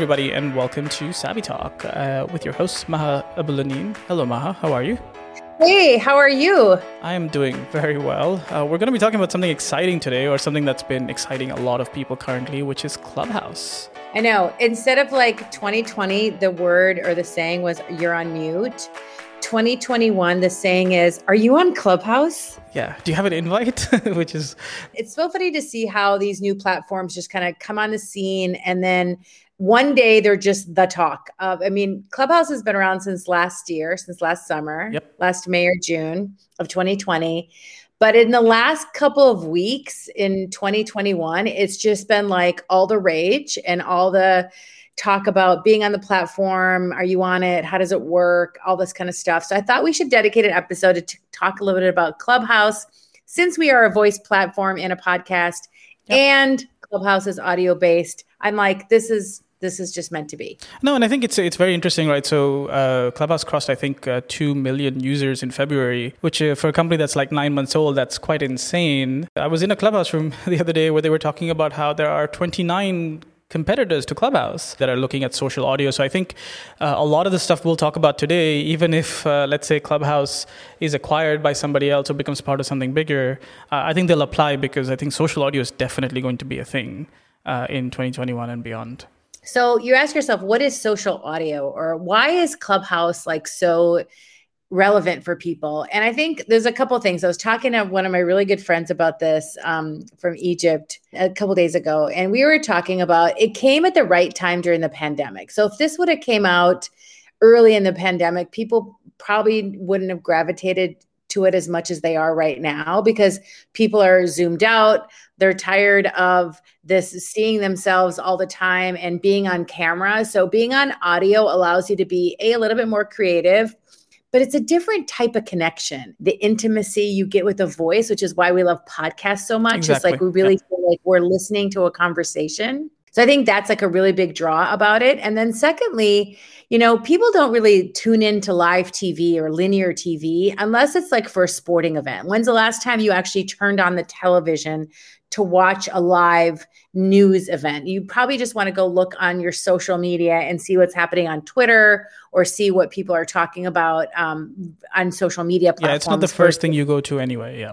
everybody, and welcome to Savvy Talk uh, with your host, Maha Abouelenein. Hello, Maha. How are you? Hey, how are you? I am doing very well. Uh, we're going to be talking about something exciting today, or something that's been exciting a lot of people currently, which is Clubhouse. I know. Instead of like 2020, the word or the saying was you're on mute. 2021, the saying is, Are you on Clubhouse? Yeah. Do you have an invite? Which is. It's so funny to see how these new platforms just kind of come on the scene and then one day they're just the talk of i mean clubhouse has been around since last year since last summer yep. last may or june of 2020 but in the last couple of weeks in 2021 it's just been like all the rage and all the talk about being on the platform are you on it how does it work all this kind of stuff so i thought we should dedicate an episode to t- talk a little bit about clubhouse since we are a voice platform and a podcast yep. and clubhouse is audio based i'm like this is this is just meant to be. No, and I think it's it's very interesting, right? So uh, Clubhouse crossed, I think, uh, two million users in February, which uh, for a company that's like nine months old, that's quite insane. I was in a Clubhouse room the other day where they were talking about how there are 29 competitors to Clubhouse that are looking at social audio. So I think uh, a lot of the stuff we'll talk about today, even if, uh, let's say, Clubhouse is acquired by somebody else or becomes part of something bigger, uh, I think they'll apply because I think social audio is definitely going to be a thing uh, in 2021 and beyond. So you ask yourself, what is social audio, or why is Clubhouse like so relevant for people? And I think there's a couple things. I was talking to one of my really good friends about this um, from Egypt a couple days ago, and we were talking about it came at the right time during the pandemic. So if this would have came out early in the pandemic, people probably wouldn't have gravitated to it as much as they are right now because people are zoomed out. They're tired of this seeing themselves all the time and being on camera. So being on audio allows you to be a, a little bit more creative, but it's a different type of connection. The intimacy you get with a voice, which is why we love podcasts so much. Exactly. It's like we really yep. feel like we're listening to a conversation. So I think that's like a really big draw about it. And then secondly, you know, people don't really tune into live TV or linear TV unless it's like for a sporting event. When's the last time you actually turned on the television to watch a live news event? You probably just want to go look on your social media and see what's happening on Twitter or see what people are talking about um, on social media platforms. Yeah, it's not the first thing you go to anyway. Yeah.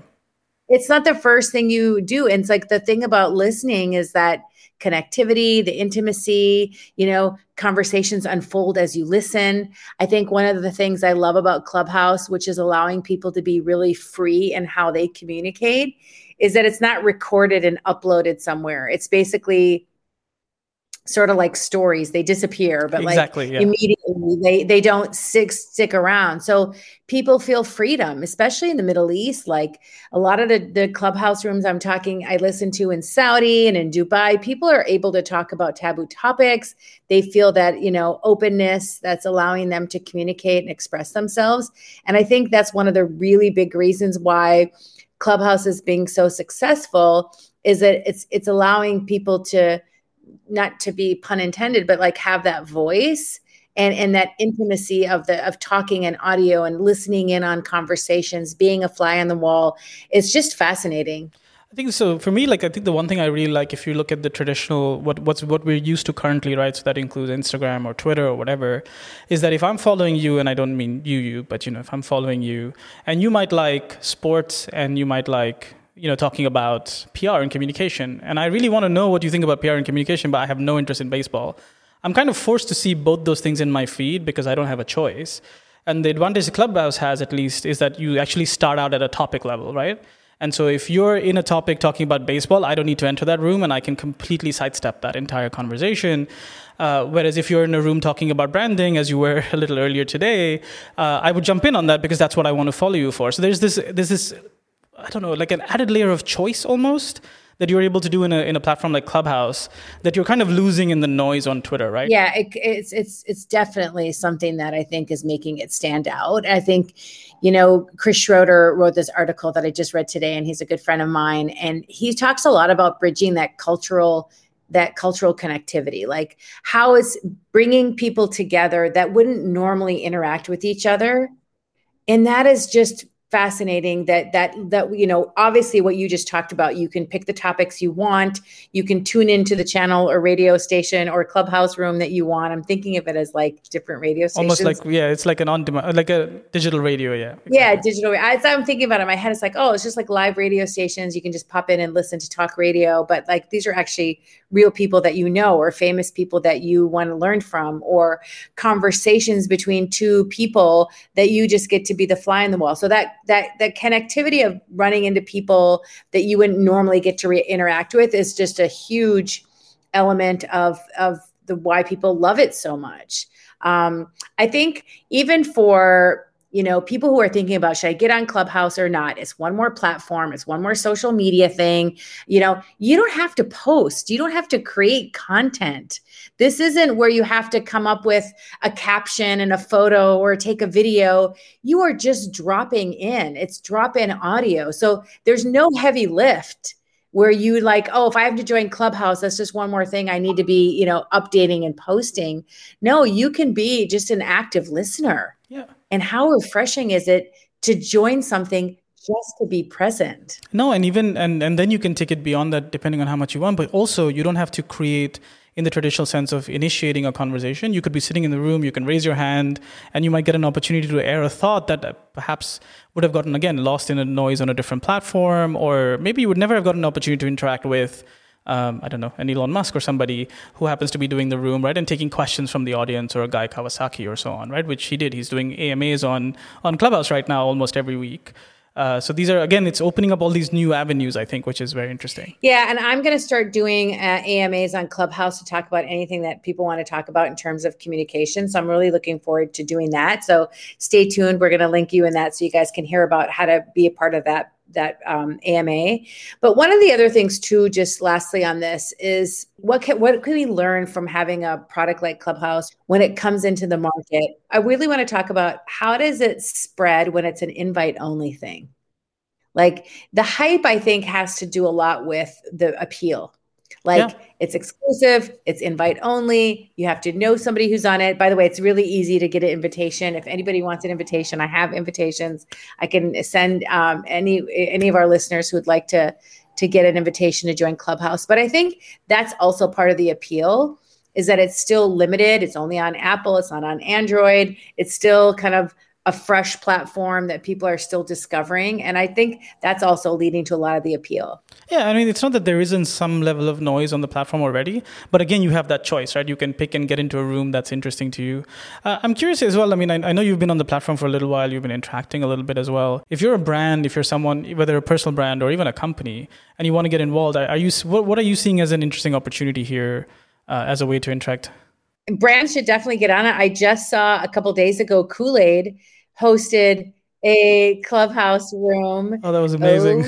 It's not the first thing you do. And it's like the thing about listening is that connectivity, the intimacy, you know, conversations unfold as you listen. I think one of the things I love about Clubhouse, which is allowing people to be really free in how they communicate, is that it's not recorded and uploaded somewhere. It's basically sort of like stories. They disappear but exactly, like yeah. immediately they they don't stick stick around. So people feel freedom especially in the middle east. Like a lot of the, the clubhouse rooms i'm talking i listen to in saudi and in dubai people are able to talk about taboo topics. They feel that you know openness that's allowing them to communicate and express themselves. And i think that's one of the really big reasons why clubhouse is being so successful is that it's it's allowing people to not to be pun intended, but like have that voice and and that intimacy of the of talking and audio and listening in on conversations, being a fly on the wall. It's just fascinating. I think so. For me, like I think the one thing I really like, if you look at the traditional what what's what we're used to currently, right? So that includes Instagram or Twitter or whatever, is that if I'm following you, and I don't mean you, you, but you know, if I'm following you, and you might like sports, and you might like you know talking about PR and communication, and I really want to know what you think about PR and communication, but I have no interest in baseball. I'm kind of forced to see both those things in my feed because I don't have a choice. And the advantage the Clubhouse has, at least, is that you actually start out at a topic level, right? And so if you're in a topic talking about baseball, I don't need to enter that room and I can completely sidestep that entire conversation. Uh, whereas if you're in a room talking about branding, as you were a little earlier today, uh, I would jump in on that because that's what I want to follow you for. So there's this, there's this I don't know, like an added layer of choice almost that you're able to do in a in a platform like Clubhouse that you're kind of losing in the noise on Twitter, right? Yeah, it, it's it's it's definitely something that I think is making it stand out. I think, you know, Chris Schroeder wrote this article that I just read today, and he's a good friend of mine, and he talks a lot about bridging that cultural that cultural connectivity like how it's bringing people together that wouldn't normally interact with each other and that is just fascinating that that that you know obviously what you just talked about you can pick the topics you want you can tune into the channel or radio station or clubhouse room that you want. I'm thinking of it as like different radio stations. almost like yeah it's like an on demand like a digital radio yeah. Exactly. yeah digital as i'm thinking about it in my head it's like oh it's just like live radio stations. You can just pop in and listen to talk radio. But like these are actually real people that you know or famous people that you want to learn from or conversations between two people that you just get to be the fly in the wall. So that that that connectivity of running into people that you wouldn't normally get to re- interact with is just a huge element of of the why people love it so much. Um, i think even for you know, people who are thinking about should I get on Clubhouse or not? It's one more platform, it's one more social media thing. You know, you don't have to post, you don't have to create content. This isn't where you have to come up with a caption and a photo or take a video. You are just dropping in, it's drop in audio. So there's no heavy lift where you like, oh, if I have to join Clubhouse, that's just one more thing I need to be, you know, updating and posting. No, you can be just an active listener. Yeah. And how refreshing is it to join something just to be present? No, and even and and then you can take it beyond that depending on how much you want, but also you don't have to create in the traditional sense of initiating a conversation. You could be sitting in the room, you can raise your hand, and you might get an opportunity to air a thought that uh, perhaps would have gotten, again, lost in a noise on a different platform, or maybe you would never have gotten an opportunity to interact with um, I don't know, an Elon Musk or somebody who happens to be doing the room, right, and taking questions from the audience or a Guy Kawasaki or so on, right, which he did. He's doing AMAs on on Clubhouse right now almost every week. Uh, so these are again, it's opening up all these new avenues, I think, which is very interesting. Yeah, and I'm going to start doing uh, AMAs on Clubhouse to talk about anything that people want to talk about in terms of communication. So I'm really looking forward to doing that. So stay tuned. We're going to link you in that so you guys can hear about how to be a part of that that um, AMA. But one of the other things too, just lastly on this, is what can what can we learn from having a product like Clubhouse when it comes into the market? I really want to talk about how does it spread when it's an invite only thing. Like the hype, I think, has to do a lot with the appeal like yeah. it's exclusive, it's invite only. You have to know somebody who's on it. By the way, it's really easy to get an invitation. If anybody wants an invitation, I have invitations. I can send um, any any of our listeners who would like to to get an invitation to join Clubhouse. But I think that's also part of the appeal is that it's still limited. It's only on Apple. It's not on Android. It's still kind of a fresh platform that people are still discovering. And I think that's also leading to a lot of the appeal. Yeah, I mean, it's not that there isn't some level of noise on the platform already, but again, you have that choice, right? You can pick and get into a room that's interesting to you. Uh, I'm curious as well. I mean, I, I, know you've been on the platform for a little while, you've been interacting a little bit as well. If you're a brand, if you're someone, whether a personal brand or even a company, and you want to get involved, are you what, what are you seeing as an interesting opportunity here uh, as a way to interact? Brands should definitely get on it. I just saw a couple days ago Kool Aid hosted a clubhouse room. Oh, that was amazing.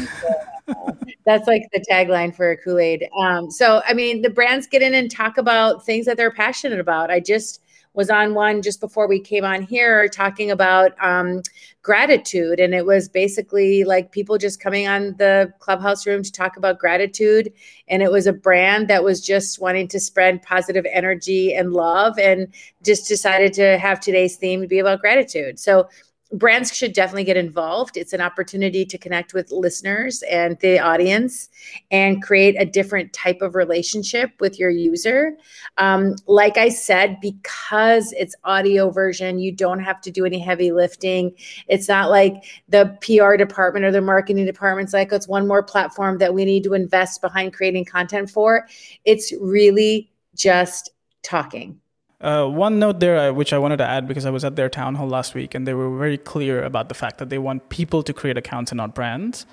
Oh, that's like the tagline for Kool Aid. Um, so, I mean, the brands get in and talk about things that they're passionate about. I just was on one just before we came on here talking about um, gratitude. And it was basically like people just coming on the clubhouse room to talk about gratitude. And it was a brand that was just wanting to spread positive energy and love and just decided to have today's theme be about gratitude. So, brands should definitely get involved. It's an opportunity to connect with listeners and the audience and create a different type of relationship with your user. Um, like I said, because it's audio version, you don't have to do any heavy lifting. It's not like the PR department or the marketing department's like, it's one more platform that we need to invest behind creating content for. It's really just talking. Uh, one note there, uh, which I wanted to add because I was at their town hall last week, and they were very clear about the fact that they want people to create accounts and not brands.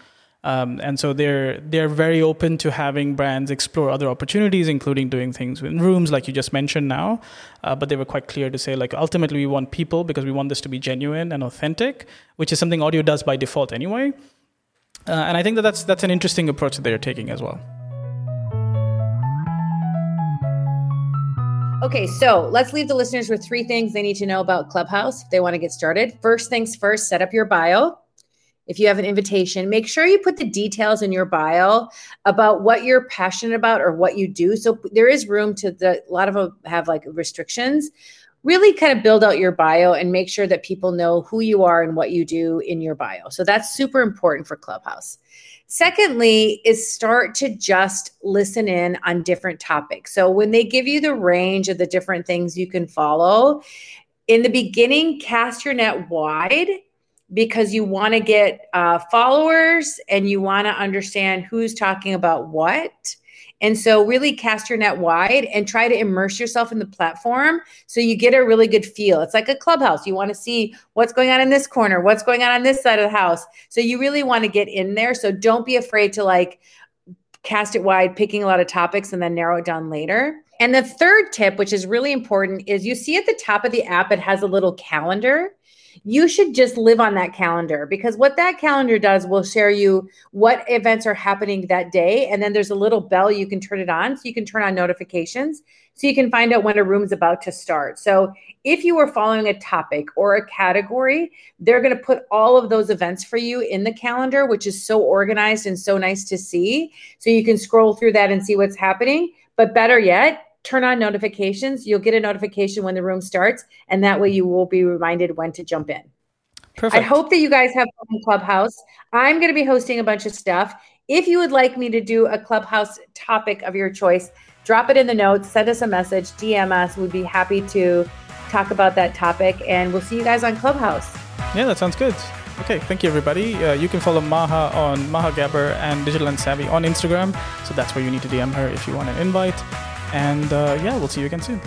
Um, and so they're they're very open to having brands explore other opportunities, including doing things in rooms like you just mentioned now. Uh, but they were quite clear to say like ultimately we want people because we want this to be genuine and authentic, which is something audio does by default anyway. Uh, and I think that that's that's an interesting approach that they're taking as well. Okay, so let's leave the listeners with three things they need to know about Clubhouse if they want to get started. First things first, set up your bio. If you have an invitation, make sure you put the details in your bio about what you're passionate about or what you do. So there is room to the a lot of them have like restrictions. really kind of build out your bio and make sure that people know who you are and what you do in your bio. So that's super important for Clubhouse. Secondly, is start to just listen in on different topics. So when they give you the range of the different things you can follow, in the beginning, cast your net wide because you want to get uh, followers and you want to understand who's talking about what. And so, really cast your net wide and try to immerse yourself in the platform so you get a really good feel. It's like a clubhouse. You want to see what's going on in this corner, what's going on on this side of the house. So, you really want to get in there. So, don't be afraid to like cast it wide, picking a lot of topics and then narrow it down later. And the third tip, which is really important, is you see at the top of the app, it has a little calendar you should just live on that calendar because what that calendar does will share you what events are happening that day. And then there's a little bell you can turn it on so you can turn on notifications so you can find out when a room's about to start. So if you are following a topic or a category, they're going to put all of those events for you in the calendar, which is so organized and so nice to see. So you can scroll through that and see what's happening. But better yet, turn on notifications. You'll get a notification when the room starts, and that way you will be reminded when to jump in. Perfect. I hope that you guys have fun in Clubhouse. I'm going to be hosting a bunch of stuff. If you would like me to do a Clubhouse topic of your choice, drop it in the notes, send us a message, DM us. We'd be happy to talk about that topic, and we'll see you guys on Clubhouse. Yeah, that sounds good. Okay, thank you, everybody. Uh, you can follow Maha on Maha Gabber and Digital and Savvy on Instagram. So that's where you need to DM her if you want an invite. And uh, yeah, we'll see you again soon.